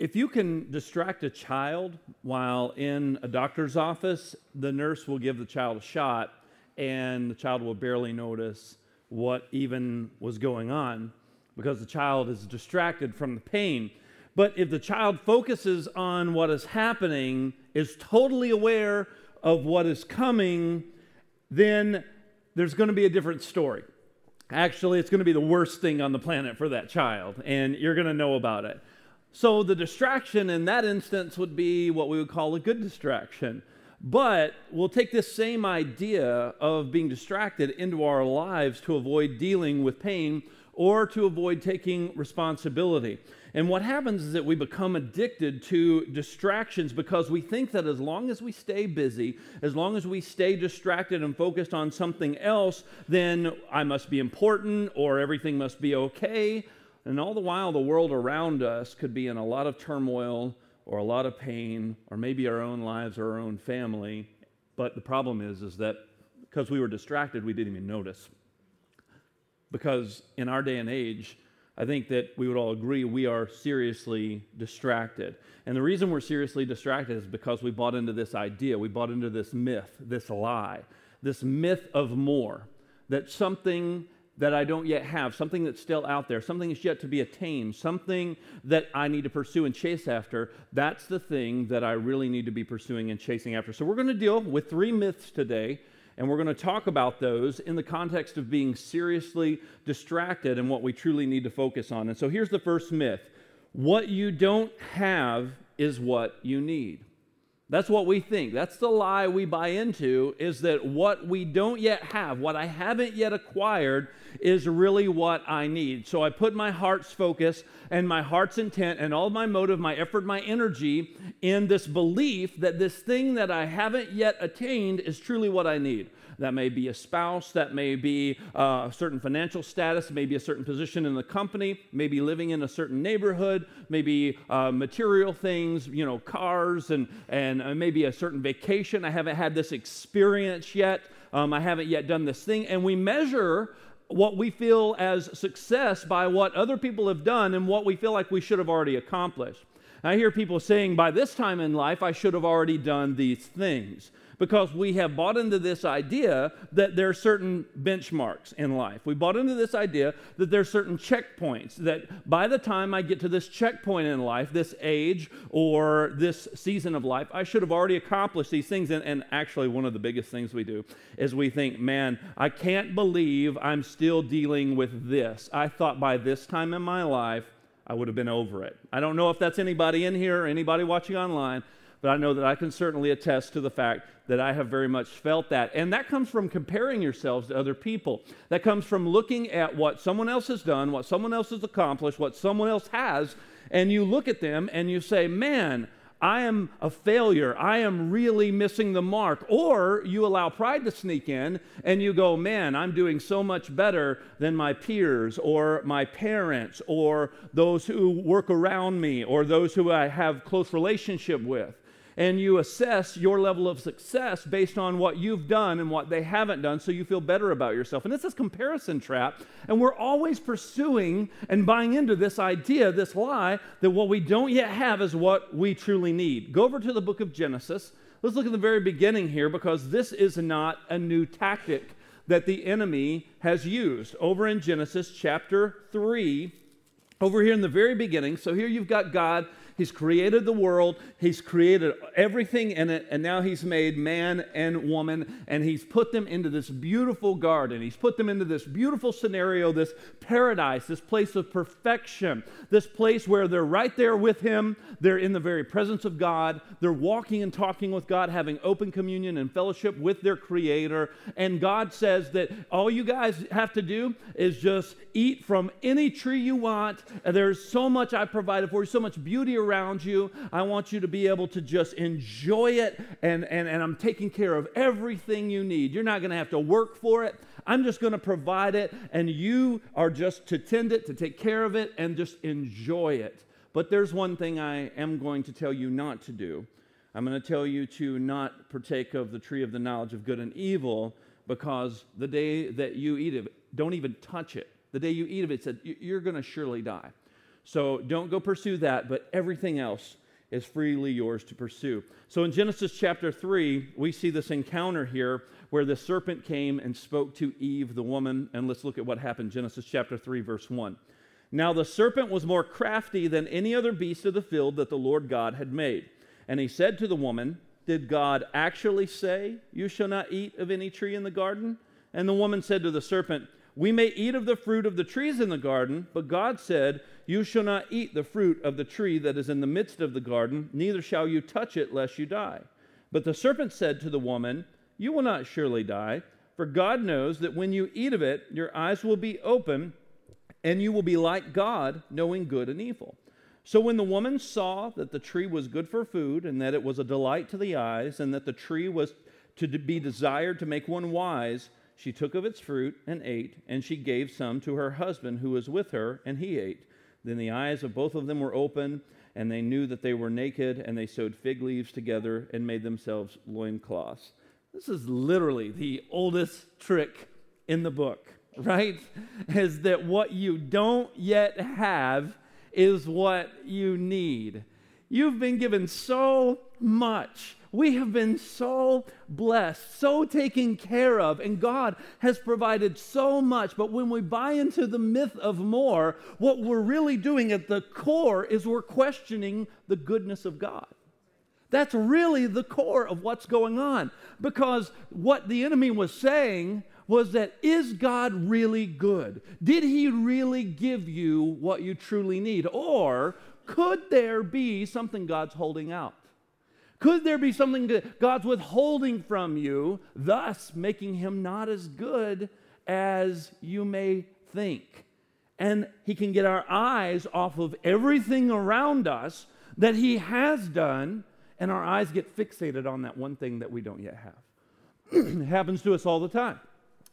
if you can distract a child while in a doctor's office, the nurse will give the child a shot and the child will barely notice what even was going on because the child is distracted from the pain. But if the child focuses on what is happening, is totally aware of what is coming, then there's going to be a different story. Actually, it's going to be the worst thing on the planet for that child, and you're going to know about it. So, the distraction in that instance would be what we would call a good distraction. But we'll take this same idea of being distracted into our lives to avoid dealing with pain or to avoid taking responsibility. And what happens is that we become addicted to distractions because we think that as long as we stay busy, as long as we stay distracted and focused on something else, then I must be important or everything must be okay. And all the while, the world around us could be in a lot of turmoil or a lot of pain or maybe our own lives or our own family. But the problem is, is that because we were distracted, we didn't even notice. Because in our day and age, I think that we would all agree we are seriously distracted. And the reason we're seriously distracted is because we bought into this idea, we bought into this myth, this lie, this myth of more, that something that I don't yet have, something that's still out there, something that's yet to be attained, something that I need to pursue and chase after, that's the thing that I really need to be pursuing and chasing after. So we're going to deal with three myths today and we're going to talk about those in the context of being seriously distracted and what we truly need to focus on. And so here's the first myth what you don't have is what you need. That's what we think. That's the lie we buy into is that what we don't yet have, what I haven't yet acquired, is really what I need. So I put my heart's focus and my heart's intent and all my motive, my effort, my energy in this belief that this thing that I haven't yet attained is truly what I need. That may be a spouse, that may be uh, a certain financial status, maybe a certain position in the company, maybe living in a certain neighborhood, maybe uh, material things, you know, cars, and, and uh, maybe a certain vacation. I haven't had this experience yet. Um, I haven't yet done this thing. And we measure what we feel as success by what other people have done and what we feel like we should have already accomplished. I hear people saying, by this time in life, I should have already done these things because we have bought into this idea that there are certain benchmarks in life. We bought into this idea that there are certain checkpoints, that by the time I get to this checkpoint in life, this age or this season of life, I should have already accomplished these things. And, and actually, one of the biggest things we do is we think, man, I can't believe I'm still dealing with this. I thought by this time in my life, I would have been over it. I don't know if that's anybody in here or anybody watching online, but I know that I can certainly attest to the fact that I have very much felt that. And that comes from comparing yourselves to other people. That comes from looking at what someone else has done, what someone else has accomplished, what someone else has, and you look at them and you say, man, I am a failure. I am really missing the mark. Or you allow pride to sneak in and you go, man, I'm doing so much better than my peers or my parents or those who work around me or those who I have close relationship with and you assess your level of success based on what you've done and what they haven't done so you feel better about yourself. And it's this comparison trap, and we're always pursuing and buying into this idea, this lie, that what we don't yet have is what we truly need. Go over to the book of Genesis. Let's look at the very beginning here because this is not a new tactic that the enemy has used. Over in Genesis chapter 3, over here in the very beginning, so here you've got God He's created the world, He's created everything in it, and now He's made man and woman, and He's put them into this beautiful garden. He's put them into this beautiful scenario, this paradise, this place of perfection, this place where they're right there with Him. They're in the very presence of God. They're walking and talking with God, having open communion and fellowship with their Creator. And God says that all you guys have to do is just eat from any tree you want. And there's so much I provided for you, so much beauty around around you. I want you to be able to just enjoy it, and, and, and I'm taking care of everything you need. You're not going to have to work for it. I'm just going to provide it, and you are just to tend it, to take care of it, and just enjoy it. But there's one thing I am going to tell you not to do. I'm going to tell you to not partake of the tree of the knowledge of good and evil because the day that you eat of it, don't even touch it. The day you eat of it, said, you're going to surely die. So don't go pursue that, but everything else is freely yours to pursue. So in Genesis chapter 3, we see this encounter here where the serpent came and spoke to Eve, the woman. And let's look at what happened. Genesis chapter 3, verse 1. Now the serpent was more crafty than any other beast of the field that the Lord God had made. And he said to the woman, Did God actually say, You shall not eat of any tree in the garden? And the woman said to the serpent, We may eat of the fruit of the trees in the garden, but God said, You shall not eat the fruit of the tree that is in the midst of the garden, neither shall you touch it, lest you die. But the serpent said to the woman, You will not surely die, for God knows that when you eat of it, your eyes will be open, and you will be like God, knowing good and evil. So when the woman saw that the tree was good for food, and that it was a delight to the eyes, and that the tree was to be desired to make one wise, she took of its fruit and ate, and she gave some to her husband who was with her, and he ate. Then the eyes of both of them were open, and they knew that they were naked, and they sewed fig leaves together and made themselves loincloths. This is literally the oldest trick in the book, right? Is that what you don't yet have is what you need. You've been given so much we have been so blessed, so taken care of, and God has provided so much. But when we buy into the myth of more, what we're really doing at the core is we're questioning the goodness of God. That's really the core of what's going on. Because what the enemy was saying was that is God really good? Did he really give you what you truly need? Or could there be something God's holding out? Could there be something that God's withholding from you, thus making him not as good as you may think? And he can get our eyes off of everything around us that he has done, and our eyes get fixated on that one thing that we don't yet have. it happens to us all the time.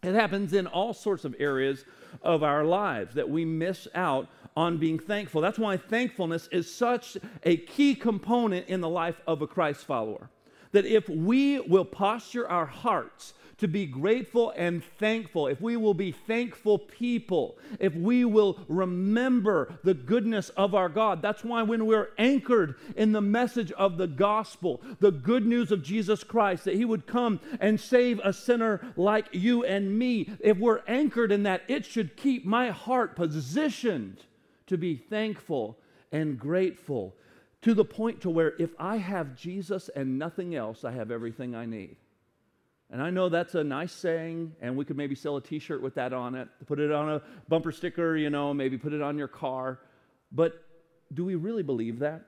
It happens in all sorts of areas of our lives that we miss out on being thankful. That's why thankfulness is such a key component in the life of a Christ follower. That if we will posture our hearts to be grateful and thankful, if we will be thankful people, if we will remember the goodness of our God. That's why when we're anchored in the message of the gospel, the good news of Jesus Christ, that He would come and save a sinner like you and me, if we're anchored in that, it should keep my heart positioned to be thankful and grateful to the point to where if I have Jesus and nothing else, I have everything I need. And I know that's a nice saying, and we could maybe sell a t shirt with that on it, put it on a bumper sticker, you know, maybe put it on your car. But do we really believe that?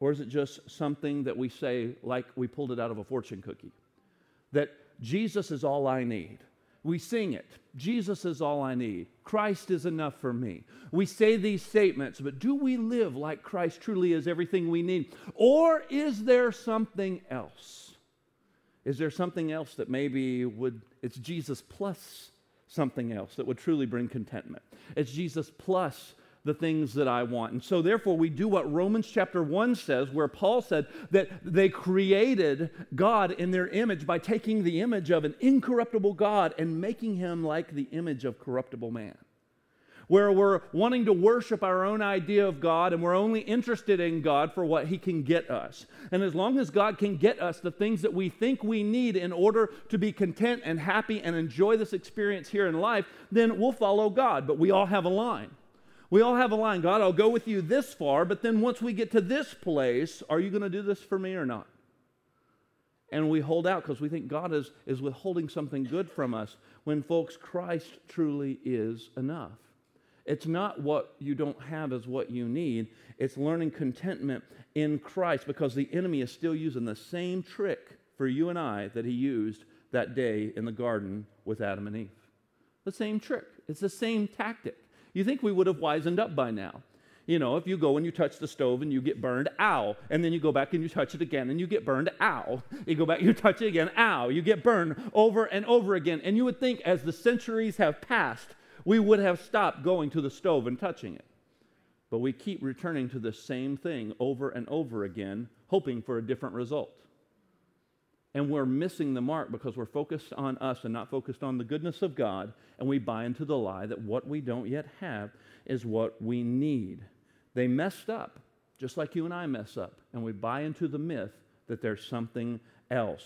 Or is it just something that we say like we pulled it out of a fortune cookie? That Jesus is all I need. We sing it Jesus is all I need. Christ is enough for me. We say these statements, but do we live like Christ truly is everything we need? Or is there something else? Is there something else that maybe would, it's Jesus plus something else that would truly bring contentment? It's Jesus plus the things that I want. And so, therefore, we do what Romans chapter 1 says, where Paul said that they created God in their image by taking the image of an incorruptible God and making him like the image of corruptible man where we're wanting to worship our own idea of God and we're only interested in God for what He can get us. And as long as God can get us the things that we think we need in order to be content and happy and enjoy this experience here in life, then we'll follow God. But we all have a line. We all have a line God, I'll go with you this far, but then once we get to this place, are you going to do this for me or not? And we hold out because we think God is, is withholding something good from us when, folks, Christ truly is enough. It's not what you don't have is what you need. It's learning contentment in Christ because the enemy is still using the same trick for you and I that he used that day in the garden with Adam and Eve. The same trick. It's the same tactic. You think we would have wizened up by now. You know, if you go and you touch the stove and you get burned, ow. And then you go back and you touch it again and you get burned, ow. You go back, you touch it again, ow. You get burned over and over again. And you would think as the centuries have passed, we would have stopped going to the stove and touching it. But we keep returning to the same thing over and over again, hoping for a different result. And we're missing the mark because we're focused on us and not focused on the goodness of God. And we buy into the lie that what we don't yet have is what we need. They messed up, just like you and I mess up, and we buy into the myth that there's something else.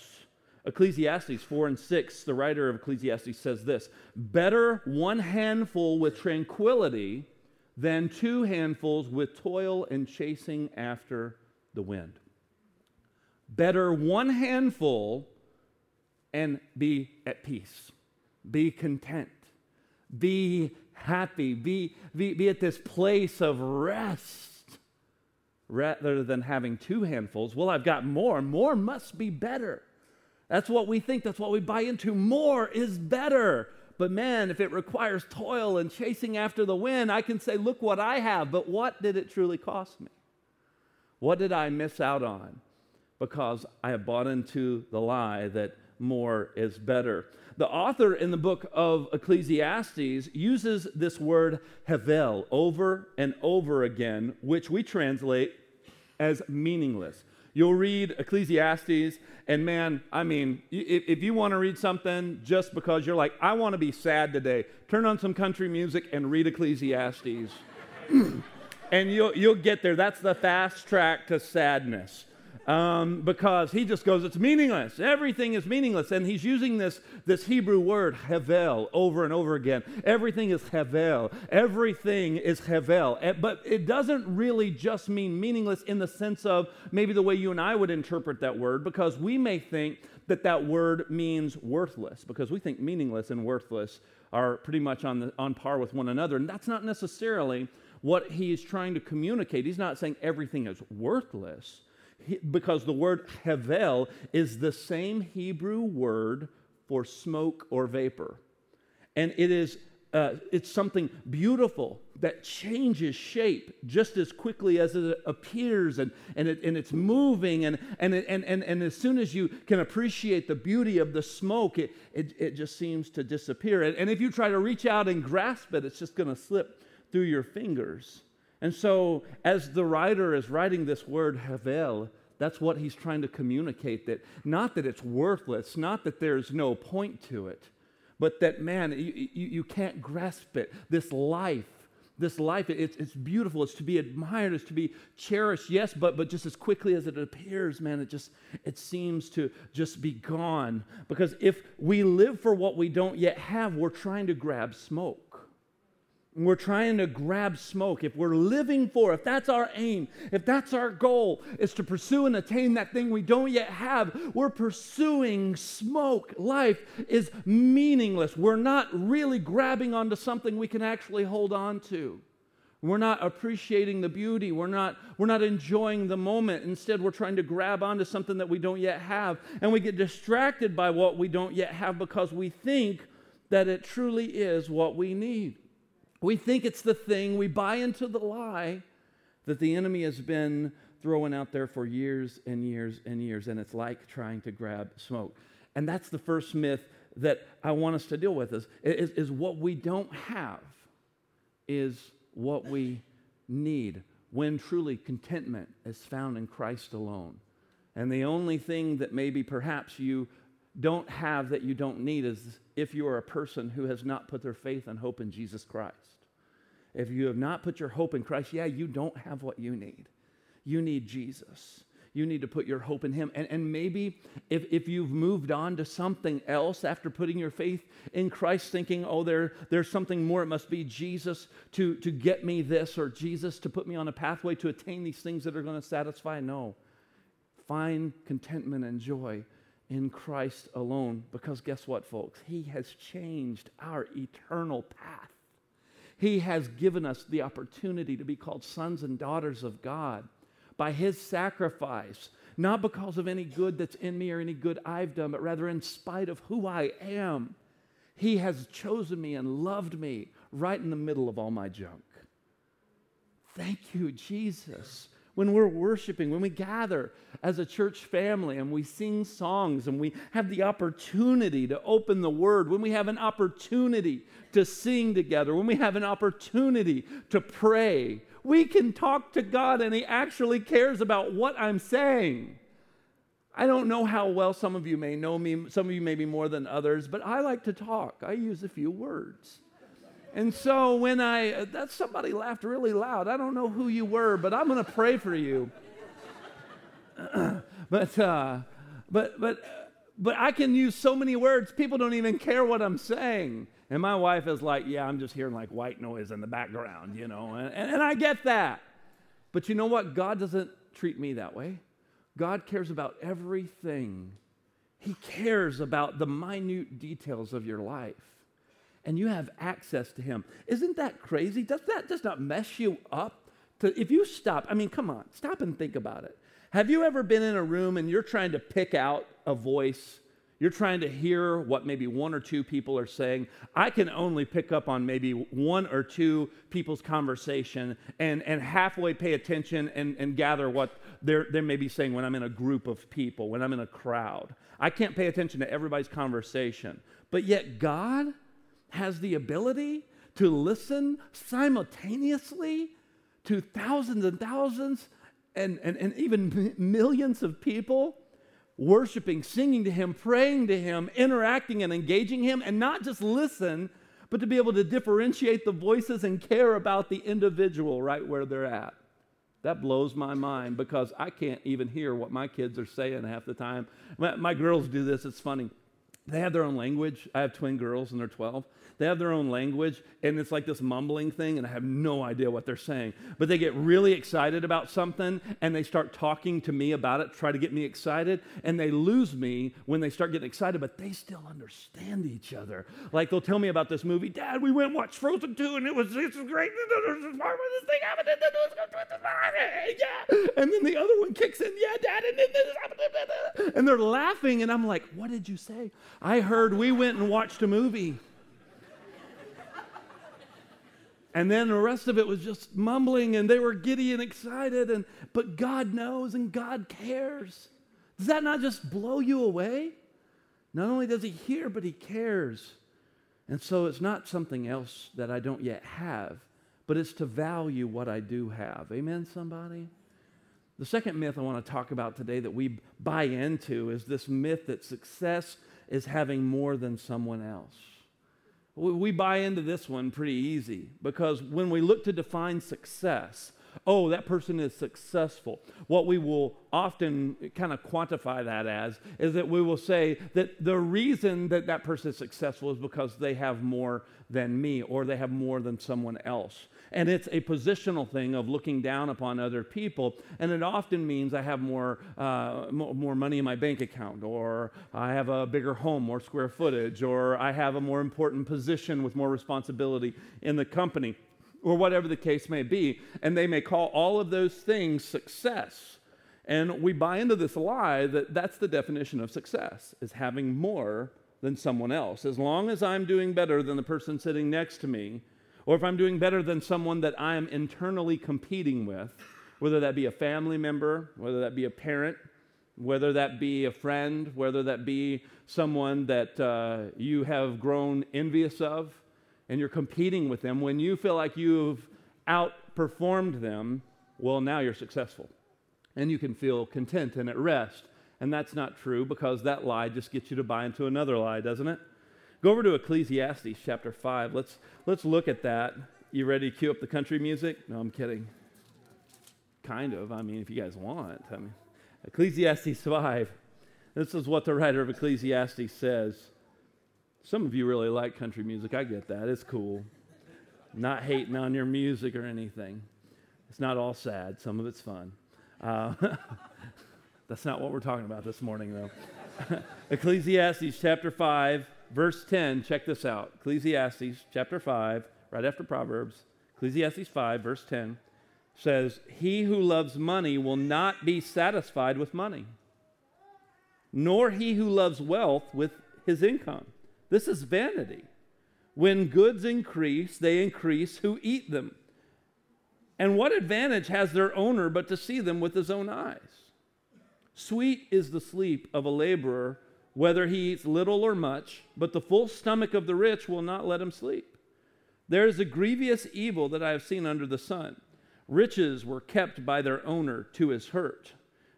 Ecclesiastes 4 and 6, the writer of Ecclesiastes says this Better one handful with tranquility than two handfuls with toil and chasing after the wind. Better one handful and be at peace, be content, be happy, be, be, be at this place of rest rather than having two handfuls. Well, I've got more. More must be better. That's what we think, that's what we buy into. More is better. But man, if it requires toil and chasing after the wind, I can say, look what I have. But what did it truly cost me? What did I miss out on? Because I have bought into the lie that more is better. The author in the book of Ecclesiastes uses this word hevel over and over again, which we translate as meaningless. You'll read Ecclesiastes, and man, I mean, if, if you want to read something just because you're like, I want to be sad today, turn on some country music and read Ecclesiastes. and you'll, you'll get there. That's the fast track to sadness um, because he just goes, it's meaningless. Everything is meaningless. And he's using this, this Hebrew word, hevel, over and over again. Everything is hevel. Everything is hevel. Eh, but it doesn't really just mean meaningless in the sense of maybe the way you and I would interpret that word, because we may think that that word means worthless, because we think meaningless and worthless are pretty much on, the, on par with one another. And that's not necessarily what he is trying to communicate. He's not saying everything is worthless because the word hevel is the same Hebrew word for smoke or vapor. And it is uh, it's something beautiful that changes shape just as quickly as it appears and, and, it, and it's moving and, and, and, and, and as soon as you can appreciate the beauty of the smoke it, it, it just seems to disappear and, and if you try to reach out and grasp it it's just going to slip through your fingers and so, as the writer is writing this word, Havel, that's what he's trying to communicate that not that it's worthless, not that there's no point to it, but that, man, you, you, you can't grasp it. This life, this life, it's, it's beautiful. It's to be admired. It's to be cherished, yes, but, but just as quickly as it appears, man, it just, it seems to just be gone. Because if we live for what we don't yet have, we're trying to grab smoke we're trying to grab smoke, if we're living for, if that's our aim, if that's our goal, is to pursue and attain that thing we don't yet have, we're pursuing smoke. Life is meaningless. We're not really grabbing onto something we can actually hold on to. We're not appreciating the beauty. We're not, we're not enjoying the moment. Instead, we're trying to grab onto something that we don't yet have. And we get distracted by what we don't yet have because we think that it truly is what we need. We think it's the thing, we buy into the lie that the enemy has been throwing out there for years and years and years, and it's like trying to grab smoke. And that's the first myth that I want us to deal with is, is, is what we don't have is what we need when truly contentment is found in Christ alone. And the only thing that maybe perhaps you don't have that you don't need is if you are a person who has not put their faith and hope in Jesus Christ. If you have not put your hope in Christ, yeah, you don't have what you need. You need Jesus. You need to put your hope in Him. And, and maybe if, if you've moved on to something else after putting your faith in Christ, thinking, oh, there, there's something more, it must be Jesus to, to get me this or Jesus to put me on a pathway to attain these things that are going to satisfy. No. Find contentment and joy in Christ alone because guess what, folks? He has changed our eternal path. He has given us the opportunity to be called sons and daughters of God by His sacrifice, not because of any good that's in me or any good I've done, but rather in spite of who I am. He has chosen me and loved me right in the middle of all my junk. Thank you, Jesus when we're worshiping, when we gather as a church family and we sing songs and we have the opportunity to open the word, when we have an opportunity to sing together, when we have an opportunity to pray, we can talk to God and He actually cares about what I'm saying. I don't know how well some of you may know me, some of you maybe more than others, but I like to talk. I use a few words. And so when I, that somebody laughed really loud. I don't know who you were, but I'm going to pray for you. but, uh, but, but, but I can use so many words, people don't even care what I'm saying. And my wife is like, yeah, I'm just hearing like white noise in the background, you know, and, and, and I get that. But you know what? God doesn't treat me that way. God cares about everything. He cares about the minute details of your life. And you have access to Him. Isn't that crazy? Does that just not mess you up? To, if you stop, I mean, come on, stop and think about it. Have you ever been in a room and you're trying to pick out a voice you're trying to hear what maybe one or two people are saying. I can only pick up on maybe one or two people's conversation and, and halfway pay attention and, and gather what they're, they may be saying when I'm in a group of people, when I'm in a crowd. I can't pay attention to everybody's conversation. But yet, God has the ability to listen simultaneously to thousands and thousands and, and, and even millions of people worshiping, singing to Him, praying to Him, interacting and engaging Him, and not just listen, but to be able to differentiate the voices and care about the individual right where they're at. That blows my mind because I can't even hear what my kids are saying half the time. My, my girls do this, it's funny. They have their own language. I have twin girls and they're 12. They have their own language, and it's like this mumbling thing, and I have no idea what they're saying. But they get really excited about something, and they start talking to me about it, try to get me excited, and they lose me when they start getting excited, but they still understand each other. Like they'll tell me about this movie, Dad, we went and watched Frozen 2, and it was, this was great. This thing happened, yeah. And then the other one kicks in, yeah, Dad, and then this happened. And they're laughing, and I'm like, what did you say? I heard we went and watched a movie. And then the rest of it was just mumbling and they were giddy and excited and but God knows and God cares. Does that not just blow you away? Not only does he hear, but he cares. And so it's not something else that I don't yet have, but it's to value what I do have. Amen, somebody? The second myth I want to talk about today that we buy into is this myth that success is having more than someone else. We buy into this one pretty easy because when we look to define success, oh, that person is successful. What we will often kind of quantify that as is that we will say that the reason that that person is successful is because they have more than me or they have more than someone else. And it's a positional thing of looking down upon other people. And it often means I have more, uh, more money in my bank account, or I have a bigger home, more square footage, or I have a more important position with more responsibility in the company, or whatever the case may be. And they may call all of those things success. And we buy into this lie that that's the definition of success, is having more than someone else. As long as I'm doing better than the person sitting next to me, or if I'm doing better than someone that I am internally competing with, whether that be a family member, whether that be a parent, whether that be a friend, whether that be someone that uh, you have grown envious of, and you're competing with them, when you feel like you've outperformed them, well, now you're successful. And you can feel content and at rest. And that's not true because that lie just gets you to buy into another lie, doesn't it? Go over to Ecclesiastes chapter 5. Let's, let's look at that. You ready to cue up the country music? No, I'm kidding. Kind of. I mean, if you guys want. I mean, Ecclesiastes 5. This is what the writer of Ecclesiastes says. Some of you really like country music. I get that. It's cool. Not hating on your music or anything. It's not all sad, some of it's fun. Uh, that's not what we're talking about this morning, though. Ecclesiastes chapter 5 verse 10, check this out. Ecclesiastes chapter 5, right after Proverbs, Ecclesiastes 5, verse 10 says, He who loves money will not be satisfied with money, nor he who loves wealth with his income. This is vanity. When goods increase, they increase who eat them. And what advantage has their owner but to see them with his own eyes? Sweet is the sleep of a laborer whether he eats little or much, but the full stomach of the rich will not let him sleep. There is a grievous evil that I have seen under the sun. Riches were kept by their owner to his hurt,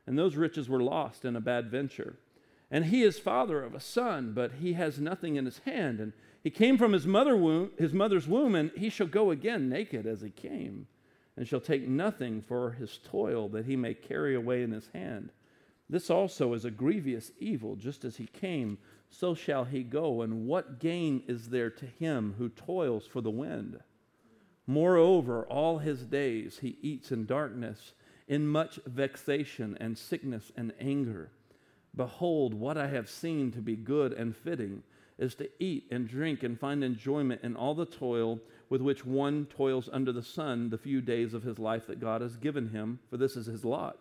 and those riches were lost in a bad venture. And he is father of a son, but he has nothing in his hand. And he came from his, mother womb, his mother's womb, and he shall go again naked as he came, and shall take nothing for his toil that he may carry away in his hand. This also is a grievous evil, just as he came, so shall he go. And what gain is there to him who toils for the wind? Moreover, all his days he eats in darkness, in much vexation and sickness and anger. Behold, what I have seen to be good and fitting is to eat and drink and find enjoyment in all the toil with which one toils under the sun the few days of his life that God has given him, for this is his lot.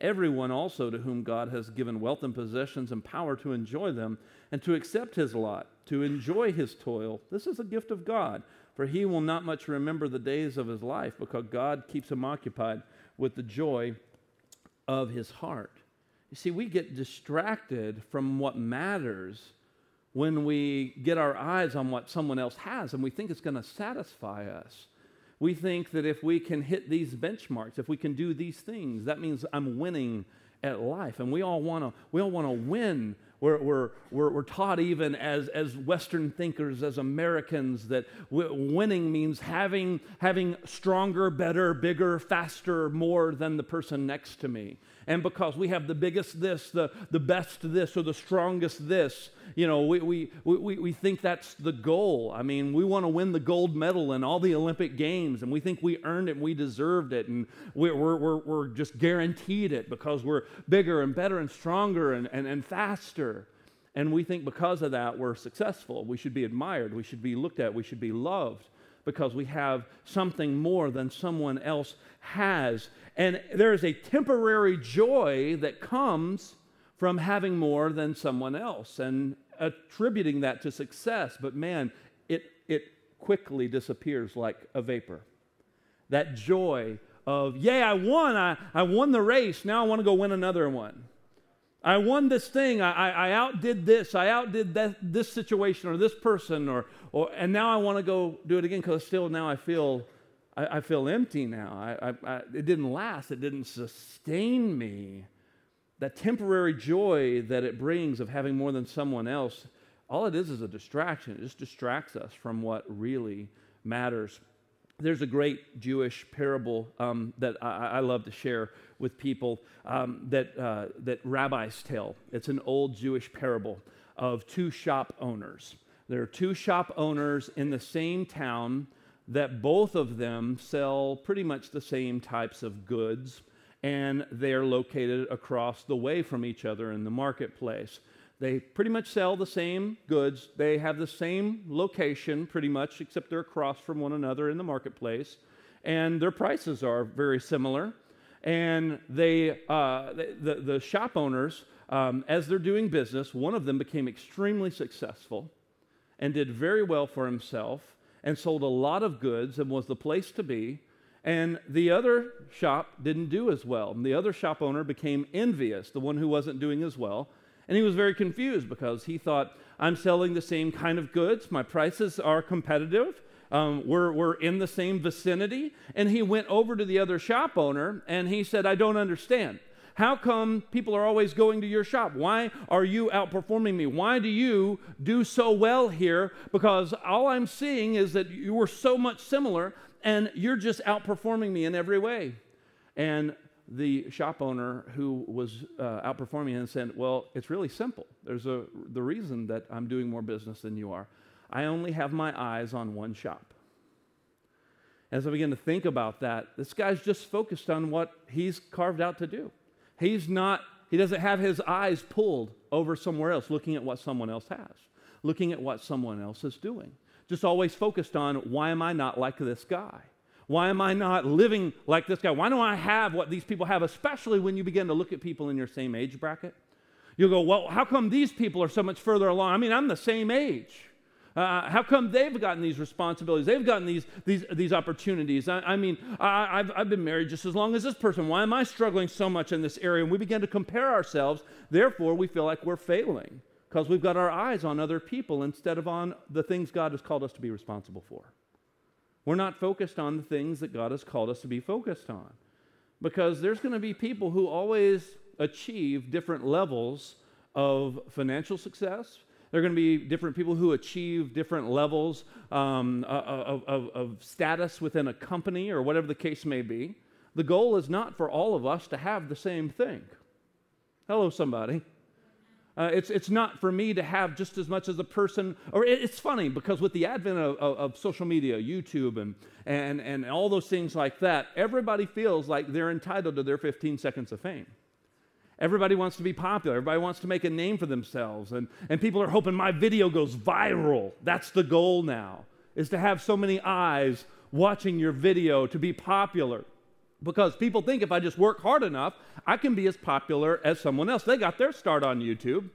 Everyone also to whom God has given wealth and possessions and power to enjoy them and to accept his lot, to enjoy his toil, this is a gift of God. For he will not much remember the days of his life because God keeps him occupied with the joy of his heart. You see, we get distracted from what matters when we get our eyes on what someone else has and we think it's going to satisfy us. We think that if we can hit these benchmarks, if we can do these things, that means I'm winning at life. And we all want to we all want to win. We're, we're, we're, we're, taught even as, as Western thinkers, as Americans, that winning means having, having stronger, better, bigger, faster, more than the person next to me and because we have the biggest this, the, the best this, or the strongest this, you know, we, we, we, we think that's the goal. I mean, we want to win the gold medal in all the Olympic Games, and we think we earned it and we deserved it, and we're, we're, we're, we're just guaranteed it because we're bigger and better and stronger and, and, and faster. And we think because of that, we're successful. We should be admired. We should be looked at. We should be loved because we have something more than someone else has. And there is a temporary joy that comes from having more than someone else and attributing that to success. But man, it, it quickly disappears like a vapor. That joy of, yay, I won, I, I won the race, now I want to go win another one. I won this thing. I, I, I outdid this. I outdid that, this situation or this person, or, or, and now I want to go do it again because still now I feel, I, I feel empty now. I, it didn't last. It didn't sustain me. That temporary joy that it brings of having more than someone else, all it is is a distraction. It just distracts us from what really matters. There's a great Jewish parable um, that I, I, love to share with people um, that, uh, that rabbis tell. It's an old Jewish parable of two shop owners. There are two shop owners in the same town that both of them sell pretty much the same types of goods, and they are located across the way from each other in the marketplace. They pretty much sell the same goods. They have the same location, pretty much, except they're across from one another in the marketplace. And their prices are very similar. And they, uh, the, the shop owners, um, as they're doing business, one of them became extremely successful and did very well for himself and sold a lot of goods and was the place to be. And the other shop didn't do as well. And the other shop owner became envious, the one who wasn't doing as well. And he was very confused because he thought, I'm selling the same kind of goods, my prices are competitive. Um, we're, we're in the same vicinity. And he went over to the other shop owner and he said, I don't understand. How come people are always going to your shop? Why are you outperforming me? Why do you do so well here? Because all I'm seeing is that you are so much similar and you're just outperforming me in every way. And the shop owner who was uh, outperforming and said, Well, it's really simple. There's a, the reason that I'm doing more business than you are. I only have my eyes on one shop. As I begin to think about that, this guy's just focused on what he's carved out to do. He's not, he doesn't have his eyes pulled over somewhere else, looking at what someone else has, looking at what someone else is doing. Just always focused on why am I not like this guy? Why am I not living like this guy? Why don't I have what these people have, especially when you begin to look at people in your same age bracket? You'll go, well, how come these people are so much further along? I mean, I'm the same age. Uh, how come they've gotten these responsibilities? They've gotten these, these, these opportunities. I, I mean, I, have I've been married just as long as this person. Why am I struggling so much in this area? And we begin to compare ourselves. Therefore, we feel like we're failing because we've got our eyes on other people instead of on the things God has called us to be responsible for. We're not focused on the things that God has called us to be focused on. Because there's going to be people who always achieve different levels of financial success. There are going to be different people who achieve different levels um, of, of, of status within a company or whatever the case may be. The goal is not for all of us to have the same thing. Hello, somebody. Uh, it's, it's not for me to have just as much as a person, or it, it's funny because with the advent of, of, of, social media, YouTube, and, and, and all those things like that, everybody feels like they're entitled to their 15 seconds of fame. Everybody wants to be popular. Everybody wants to make a name for themselves. And, and people are hoping my video goes viral. That's the goal now, is to have so many eyes watching your video to be popular. Because people think if I just work hard enough, I can be as popular as someone else. They got their start on YouTube.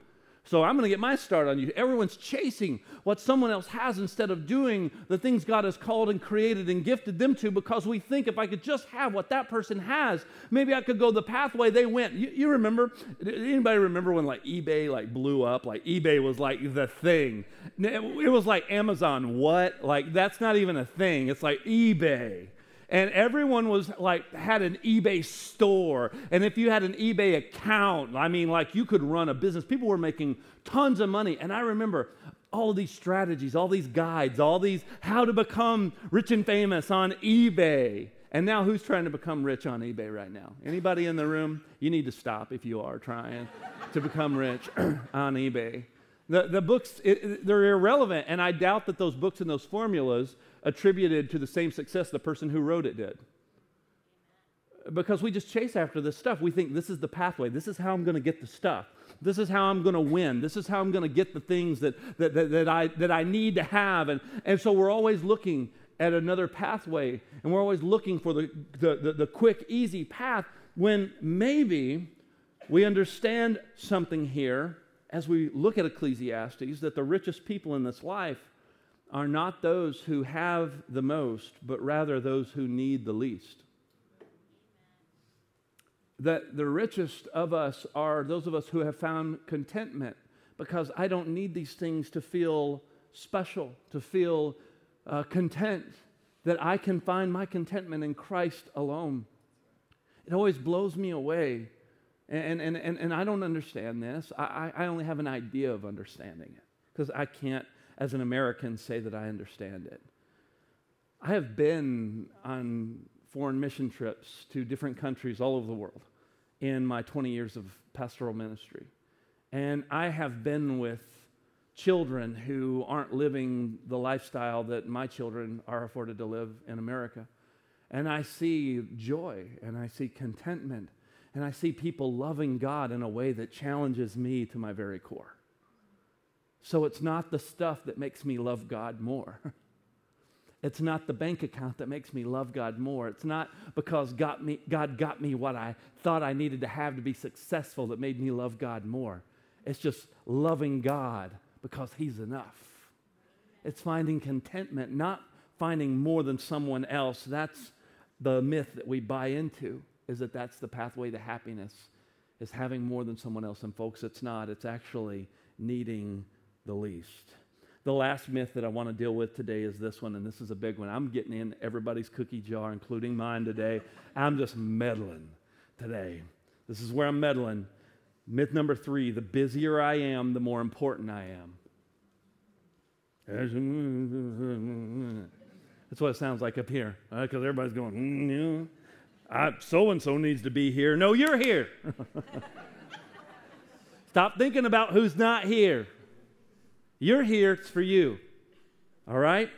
So I'm going to get my start on YouTube. Everyone's chasing what someone else has instead of doing the things God has called and created and gifted them to because we think if I could just have what that person has, maybe I could go the pathway they went. You, you remember, anybody remember when like eBay like blew up? Like eBay was like the thing. It was like Amazon. What? Like that's not even a thing. It's like eBay and everyone was like had an eBay store. And if you had an eBay account, I mean, like you could run a business. People were making tons of money. And I remember all these strategies, all these guides, all these how to become rich and famous on eBay. And now who's trying to become rich on eBay right now? Anybody in the room? You need to stop if you are trying to become rich on eBay. The, the books, it, they're irrelevant, and I doubt that those books and those formulas attributed to the same success the person who wrote it did. Because we just chase after this stuff. We think this is the pathway. This is how I'm going to get the stuff. This is how I'm going to win. This is how I'm going to get the things that, that, that, that, I, that I need to have. And, and so we're always looking at another pathway, and we're always looking for the, the, the, the quick, easy path when maybe we understand something here as we look at Ecclesiastes that the richest people in this life are not those who have the most, but rather those who need the least. That the richest of us are those of us who have found contentment because I don't need these things to feel special, to feel uh, content, that I can find my contentment in Christ alone. It always blows me away. And, and, and, and I don't understand this. I, I only have an idea of understanding it because I can't as an American, say that I understand it. I have been on foreign mission trips to different countries all over the world in my 20 years of pastoral ministry. And I have been with children who aren't living the lifestyle that my children are afforded to live in America. And I see joy and I see contentment and I see people loving God in a way that challenges me to my very core. So it's not the stuff that makes me love God more. It's not the bank account that makes me love God more. It's not because got me, God got me what I thought I needed to have to be successful that made me love God more. It's just loving God because He's enough. It's finding contentment, not finding more than someone else. That's the myth that we buy into, is that that's the pathway to happiness, is having more than someone else. And folks, it's not. It's actually needing the least. The last myth that I want to deal with today is this one, and this is a big one. I'm getting in everybody's cookie jar, including mine today. I'm just meddling today. This is where I'm meddling. Myth number three the busier I am, the more important I am. That's what it sounds like up here, because right? everybody's going, so and so needs to be here. No, you're here. Stop thinking about who's not here. You're here, it's for you. All right?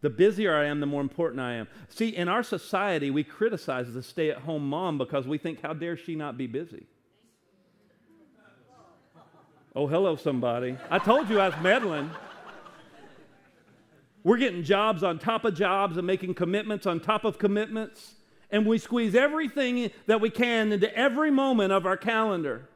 The busier I am, the more important I am. See, in our society, we criticize the stay at home mom because we think, how dare she not be busy? Oh, hello, somebody. I told you I was meddling. We're getting jobs on top of jobs and making commitments on top of commitments. And we squeeze everything that we can into every moment of our calendar.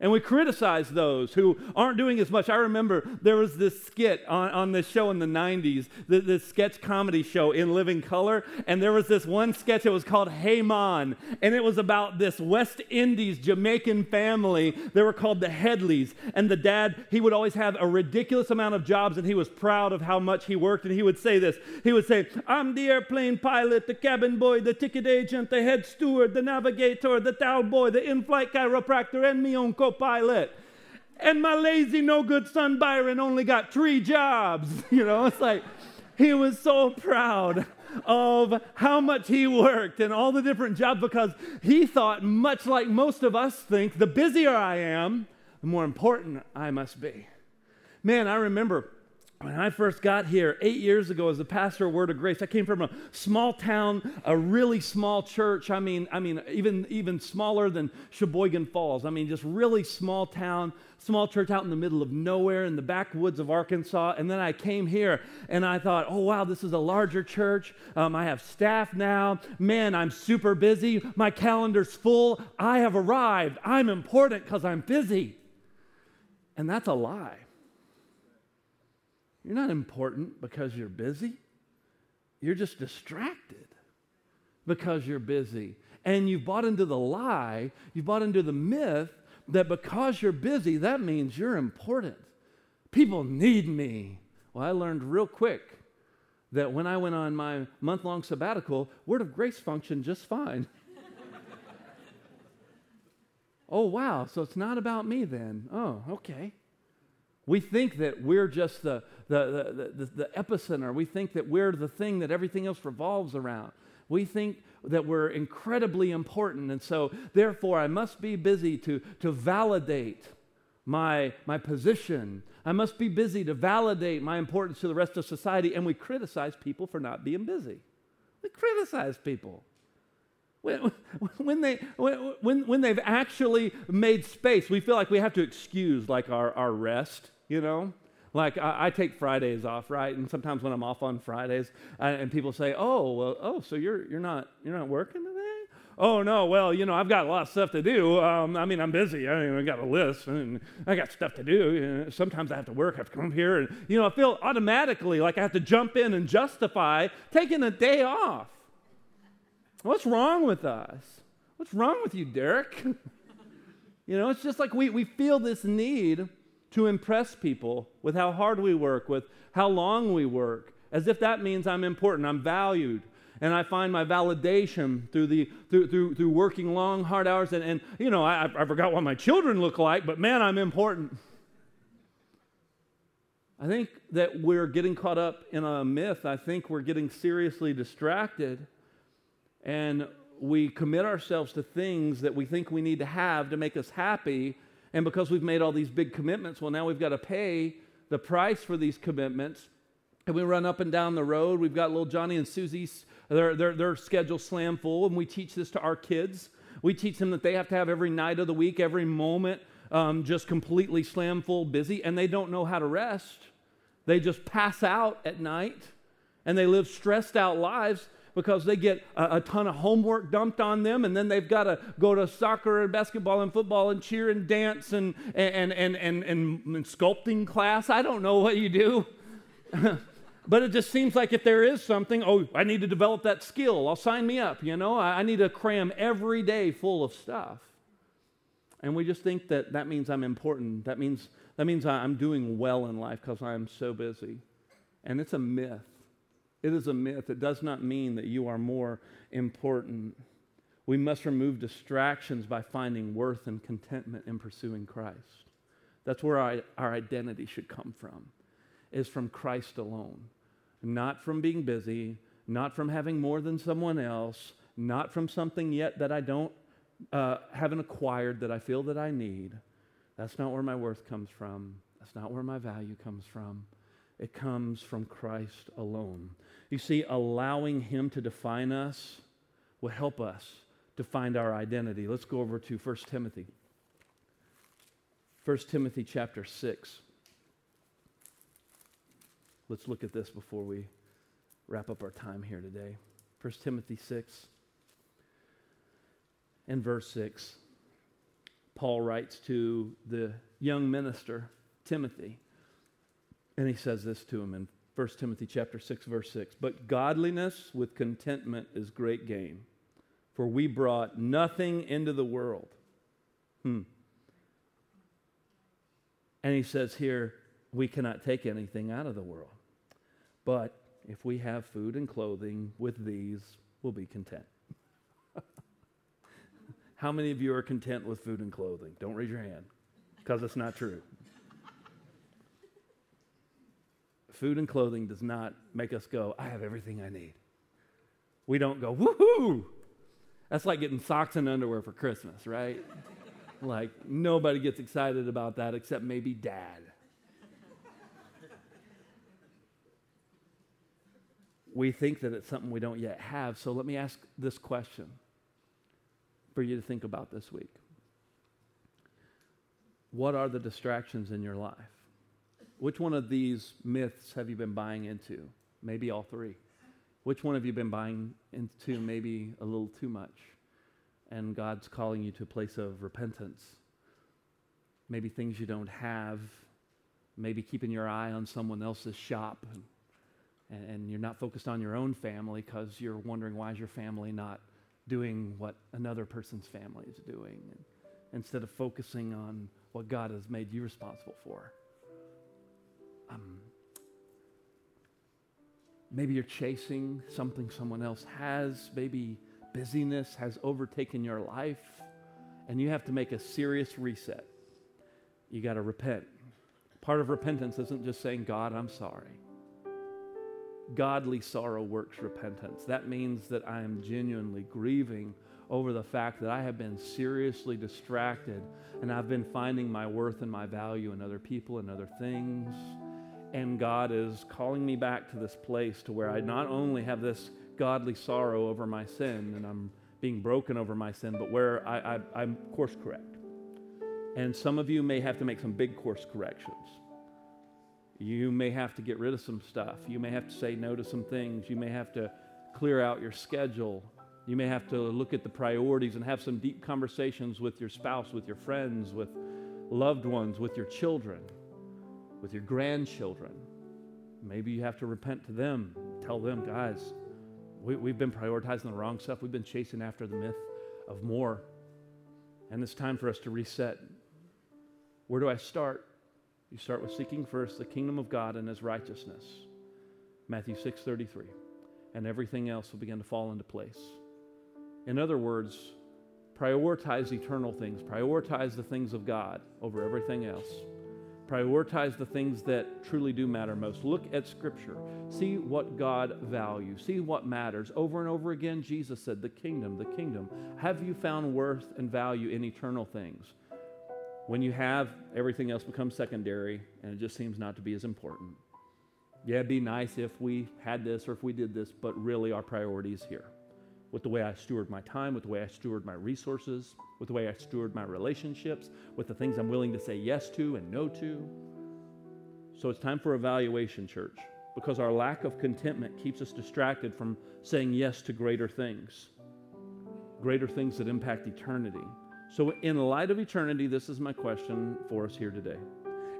And we criticize those who aren't doing as much. I remember there was this skit on, on this show in the 90s, this, this sketch comedy show in Living Color. And there was this one sketch that was called Hey Mon. And it was about this West Indies Jamaican family. They were called the Headleys. And the dad, he would always have a ridiculous amount of jobs and he was proud of how much he worked. And he would say this He would say, I'm the airplane pilot, the cabin boy, the ticket agent, the head steward, the navigator, the towel boy, the in flight chiropractor, and me own co pilot. and my lazy, no good son Byron only got three jobs. You know, it's like he was so proud of how much he worked and all the different jobs because he thought, much like most of us think, the busier I am, the more important I must be. Man, I remember when I first got here eight years ago as a pastor of Word of Grace, I came from a small town, a really small church. I mean, I mean, even even smaller than Sheboygan Falls. I mean, just really small town, small church out in the middle of nowhere in the backwoods of Arkansas. And then I came here and I thought, oh wow, this is a larger church. Um, I have staff now. Man, I'm super busy. My calendar's full. I have arrived. I'm important because I'm busy. And that's a lie. You're not important because you're busy. You're just distracted because you're busy. And you've bought into the lie, you've bought into the myth that because you're busy, that means you're important. People need me. Well, I learned real quick that when I went on my month long sabbatical, Word of Grace functioned just fine. oh, wow. So it's not about me then. Oh, okay. We think that we're just the, the, the, the, epicenter. We think that we're the thing that everything else revolves around. We think that we're incredibly important. And so, therefore, I must be busy to, to validate my, my position. I must be busy to validate my importance to the rest of society. And we criticize people for not being busy. We criticize people. When, when, they, when, when they've actually made space, we feel like we have to excuse like our, our rest you know? Like I, I, take Fridays off, right? And sometimes when I'm off on Fridays, I, and people say, "Oh, well, oh, so you're you're not you're not working today?" Oh no, well, you know, I've got a lot of stuff to do. Um, I mean, I'm busy. I mean, I got a list, and I got stuff to do. You know, sometimes I have to work. I have to come here, and you know, I feel automatically like I have to jump in and justify taking a day off. What's wrong with us? What's wrong with you, Derek? you know, it's just like we we feel this need to impress people with how hard we work, with how long we work, as if that means I'm important, I'm valued. And I find my validation through, the, through, through, through working long, hard hours. And, and you know, I, I forgot what my children look like, but man, I'm important. I think that we're getting caught up in a myth. I think we're getting seriously distracted. And we commit ourselves to things that we think we need to have to make us happy and because we've made all these big commitments, well, now we've got to pay the price for these commitments. And we run up and down the road. We've got little Johnny and Susie's, their, their, their schedule slam full. And we teach this to our kids. We teach them that they have to have every night of the week, every moment, um, just completely slam full busy. And they don't know how to rest. They just pass out at night and they live stressed out lives because they get a, a, ton of homework dumped on them, and then they've got to go to soccer and basketball and football and cheer and dance and, and, and, and, and, and sculpting class. I don't know what you do. but it just seems like if there is something, oh, I need to develop that skill. I'll sign me up, you know? I, I need to cram every day full of stuff. And we just think that that means I'm important. That means, that means I'm doing well in life because I'm so busy. And it's a myth. It is a myth. It does not mean that you are more important. We must remove distractions by finding worth and contentment in pursuing Christ. That's where our, our identity should come from, is from Christ alone. Not from being busy, not from having more than someone else, not from something yet that I don't, uh, haven't acquired that I feel that I need. That's not where my worth comes from. That's not where my value comes from. It comes from Christ alone. You see, allowing Him to define us will help us to find our identity. Let's go over to 1 Timothy. 1 Timothy chapter 6. Let's look at this before we wrap up our time here today. 1 Timothy 6 and verse 6. Paul writes to the young minister, Timothy. And he says this to him in 1 Timothy chapter 6 verse 6. But godliness with contentment is great gain, for we brought nothing into the world. Hmm. And he says here, we cannot take anything out of the world. But if we have food and clothing, with these we'll be content. How many of you are content with food and clothing? Don't raise your hand. because it's not true. Food and clothing does not make us go, I have everything I need. We don't go, woohoo! That's like getting socks and underwear for Christmas, right? like, nobody gets excited about that except maybe dad. we think that it's something we don't yet have. So let me ask this question for you to think about this week. What are the distractions in your life? Which one of these myths have you been buying into? Maybe all three. Which one have you been buying into maybe a little too much? And God's calling you to a place of repentance. Maybe things you don't have. Maybe keeping your eye on someone else's shop. And, and you're not focused on your own family because you're wondering why is your family not doing what another person's family is doing. Instead of focusing on what God has made you responsible for. Um, maybe you're chasing something someone else has. Maybe busyness has overtaken your life, and you have to make a serious reset. You got to repent. Part of repentance isn't just saying, God, I'm sorry. Godly sorrow works repentance. That means that I am genuinely grieving over the fact that I have been seriously distracted and I've been finding my worth and my value in other people and other things. And God is calling me back to this place to where I not only have this godly sorrow over my sin and I'm being broken over my sin, but where I, I'm course correct. And some of you may have to make some big course corrections. You may have to get rid of some stuff. You may have to say no to some things. You may have to clear out your schedule. You may have to look at the priorities and have some deep conversations with your spouse, with your friends, with loved ones, with your children, with your grandchildren. Maybe you have to repent to them, tell them, guys, we, we've been prioritizing the wrong stuff. We've been chasing after the myth of more. And it's time for us to reset. Where do I start? You start with seeking first the kingdom of God and his righteousness. Matthew 6:33. And everything else will begin to fall into place. In other words, prioritize eternal things. Prioritize the things of God over everything else. Prioritize the things that truly do matter most. Look at Scripture. See what God values. See what matters. Over and over again, Jesus said, The kingdom, the kingdom. Have you found worth and value in eternal things? When you have, everything else becomes secondary and it just seems not to be as important. Yeah, it'd be nice if we had this or if we did this, but really our priority is here. With the way I steward my time, with the way I steward my resources, with the way I steward my relationships, with the things I'm willing to say yes to and no to. So it's time for evaluation, church, because our lack of contentment keeps us distracted from saying yes to greater things, greater things that impact eternity. So, in light of eternity, this is my question for us here today.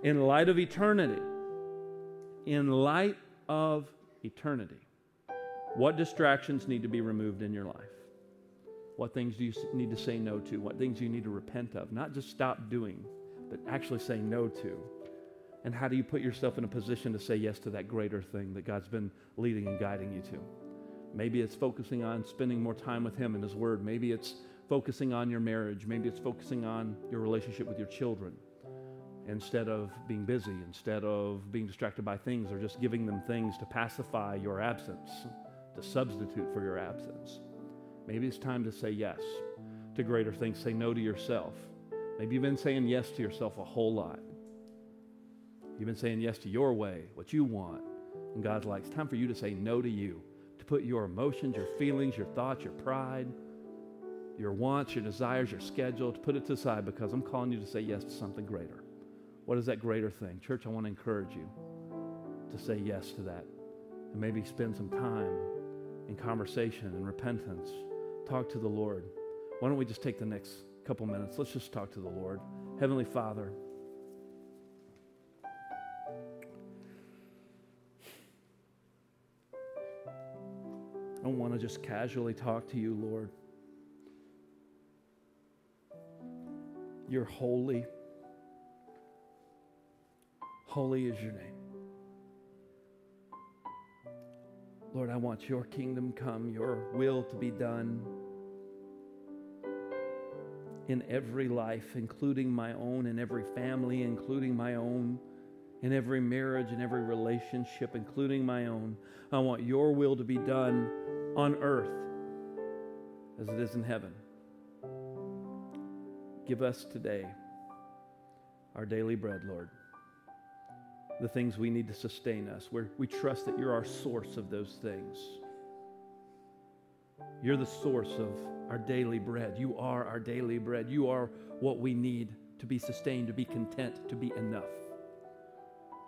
In light of eternity, in light of eternity, what distractions need to be removed in your life? What things do you need to say no to? What things do you need to repent of? Not just stop doing, but actually say no to. And how do you put yourself in a position to say yes to that greater thing that God's been leading and guiding you to? Maybe it's focusing on spending more time with Him and His Word. Maybe it's focusing on your marriage. Maybe it's focusing on your relationship with your children instead of being busy, instead of being distracted by things or just giving them things to pacify your absence, to substitute for your absence. Maybe it's time to say yes to greater things, say no to yourself. Maybe you've been saying yes to yourself a whole lot. You've been saying yes to your way, what you want. And God's like, it's time for you to say no to you, to put your emotions, your feelings, your thoughts, your pride, your wants, your desires, your schedule, to put it to the side because I'm calling you to say yes to something greater. What is that greater thing? Church, I want to encourage you to say yes to that and maybe spend some time in conversation and repentance. Talk to the Lord. Why don't we just take the next couple minutes? Let's just talk to the Lord. Heavenly Father, I don't want to just casually talk to you, Lord. You're holy. Holy is your name. Lord, I want your kingdom come, your will to be done in every life, including my own, in every family, including my own, in every marriage, in every relationship, including my own. I want your will to be done on earth as it is in heaven. Give us today our daily bread, Lord. The things we need to sustain us. Where we trust that you're our source of those things. You're the source of our daily bread. You are our daily bread. You are what we need to be sustained, to be content, to be enough.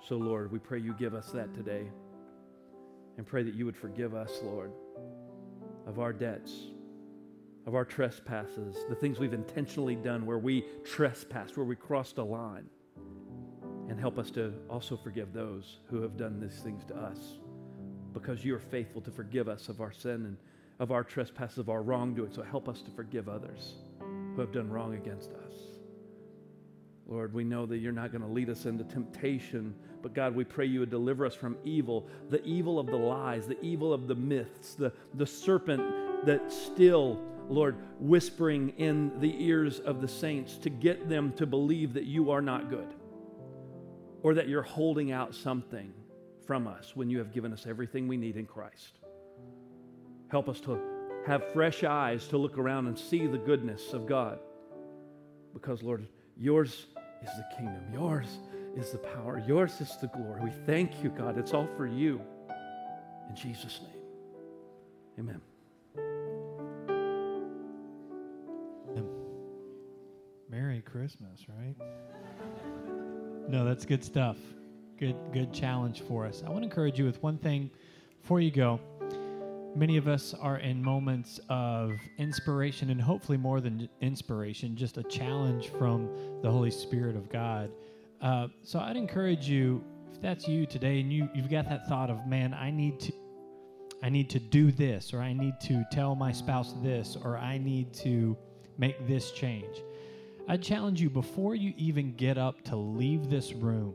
So, Lord, we pray you give us that today and pray that you would forgive us, Lord, of our debts, of our trespasses, the things we've intentionally done where we trespassed, where we crossed a line. And help us to also forgive those who have done these things to us because you are faithful to forgive us of our sin and of our trespasses, of our wrongdoing. So help us to forgive others who have done wrong against us. Lord, we know that you're not going to lead us into temptation, but God, we pray you would deliver us from evil, the evil of the lies, the evil of the myths, the, the serpent that still, Lord, whispering in the ears of the saints to get them to believe that you are not good or that you're holding out something from us when you have given us everything we need in Christ. Help us to have fresh eyes to look around and see the goodness of God. Because, Lord, yours is the kingdom, yours is the power, yours is the glory. We thank you, God. It's all for you. In Jesus' name, amen. Merry Christmas, right? No, that's good stuff. Good, good challenge for us. I want to encourage you with one thing before you go. Many of us are in moments of inspiration, and hopefully more than inspiration, just a challenge from the Holy Spirit of God. Uh, so I'd encourage you, if that's you today, and you you've got that thought of, man, I need to, I need to do this, or I need to tell my spouse this, or I need to make this change. I challenge you before you even get up to leave this room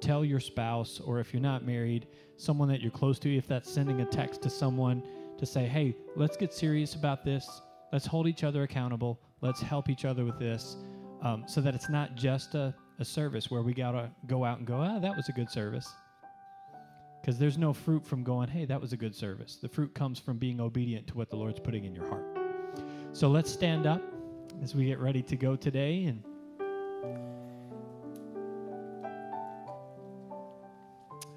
tell your spouse, or if you're not married, someone that you're close to, if that's sending a text to someone to say, hey, let's get serious about this. Let's hold each other accountable. Let's help each other with this um, so that it's not just a, a service where we got to go out and go, ah, that was a good service. Because there's no fruit from going, hey, that was a good service. The fruit comes from being obedient to what the Lord's putting in your heart. So let's stand up as we get ready to go today and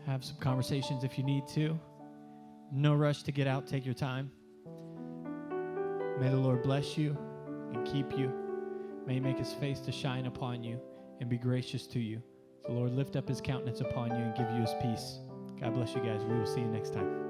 have some conversations if you need to. No rush to get out, take your time. May the Lord bless you and keep you. May he make his face to shine upon you and be gracious to you. The Lord lift up his countenance upon you and give you his peace. God bless you guys. We will see you next time.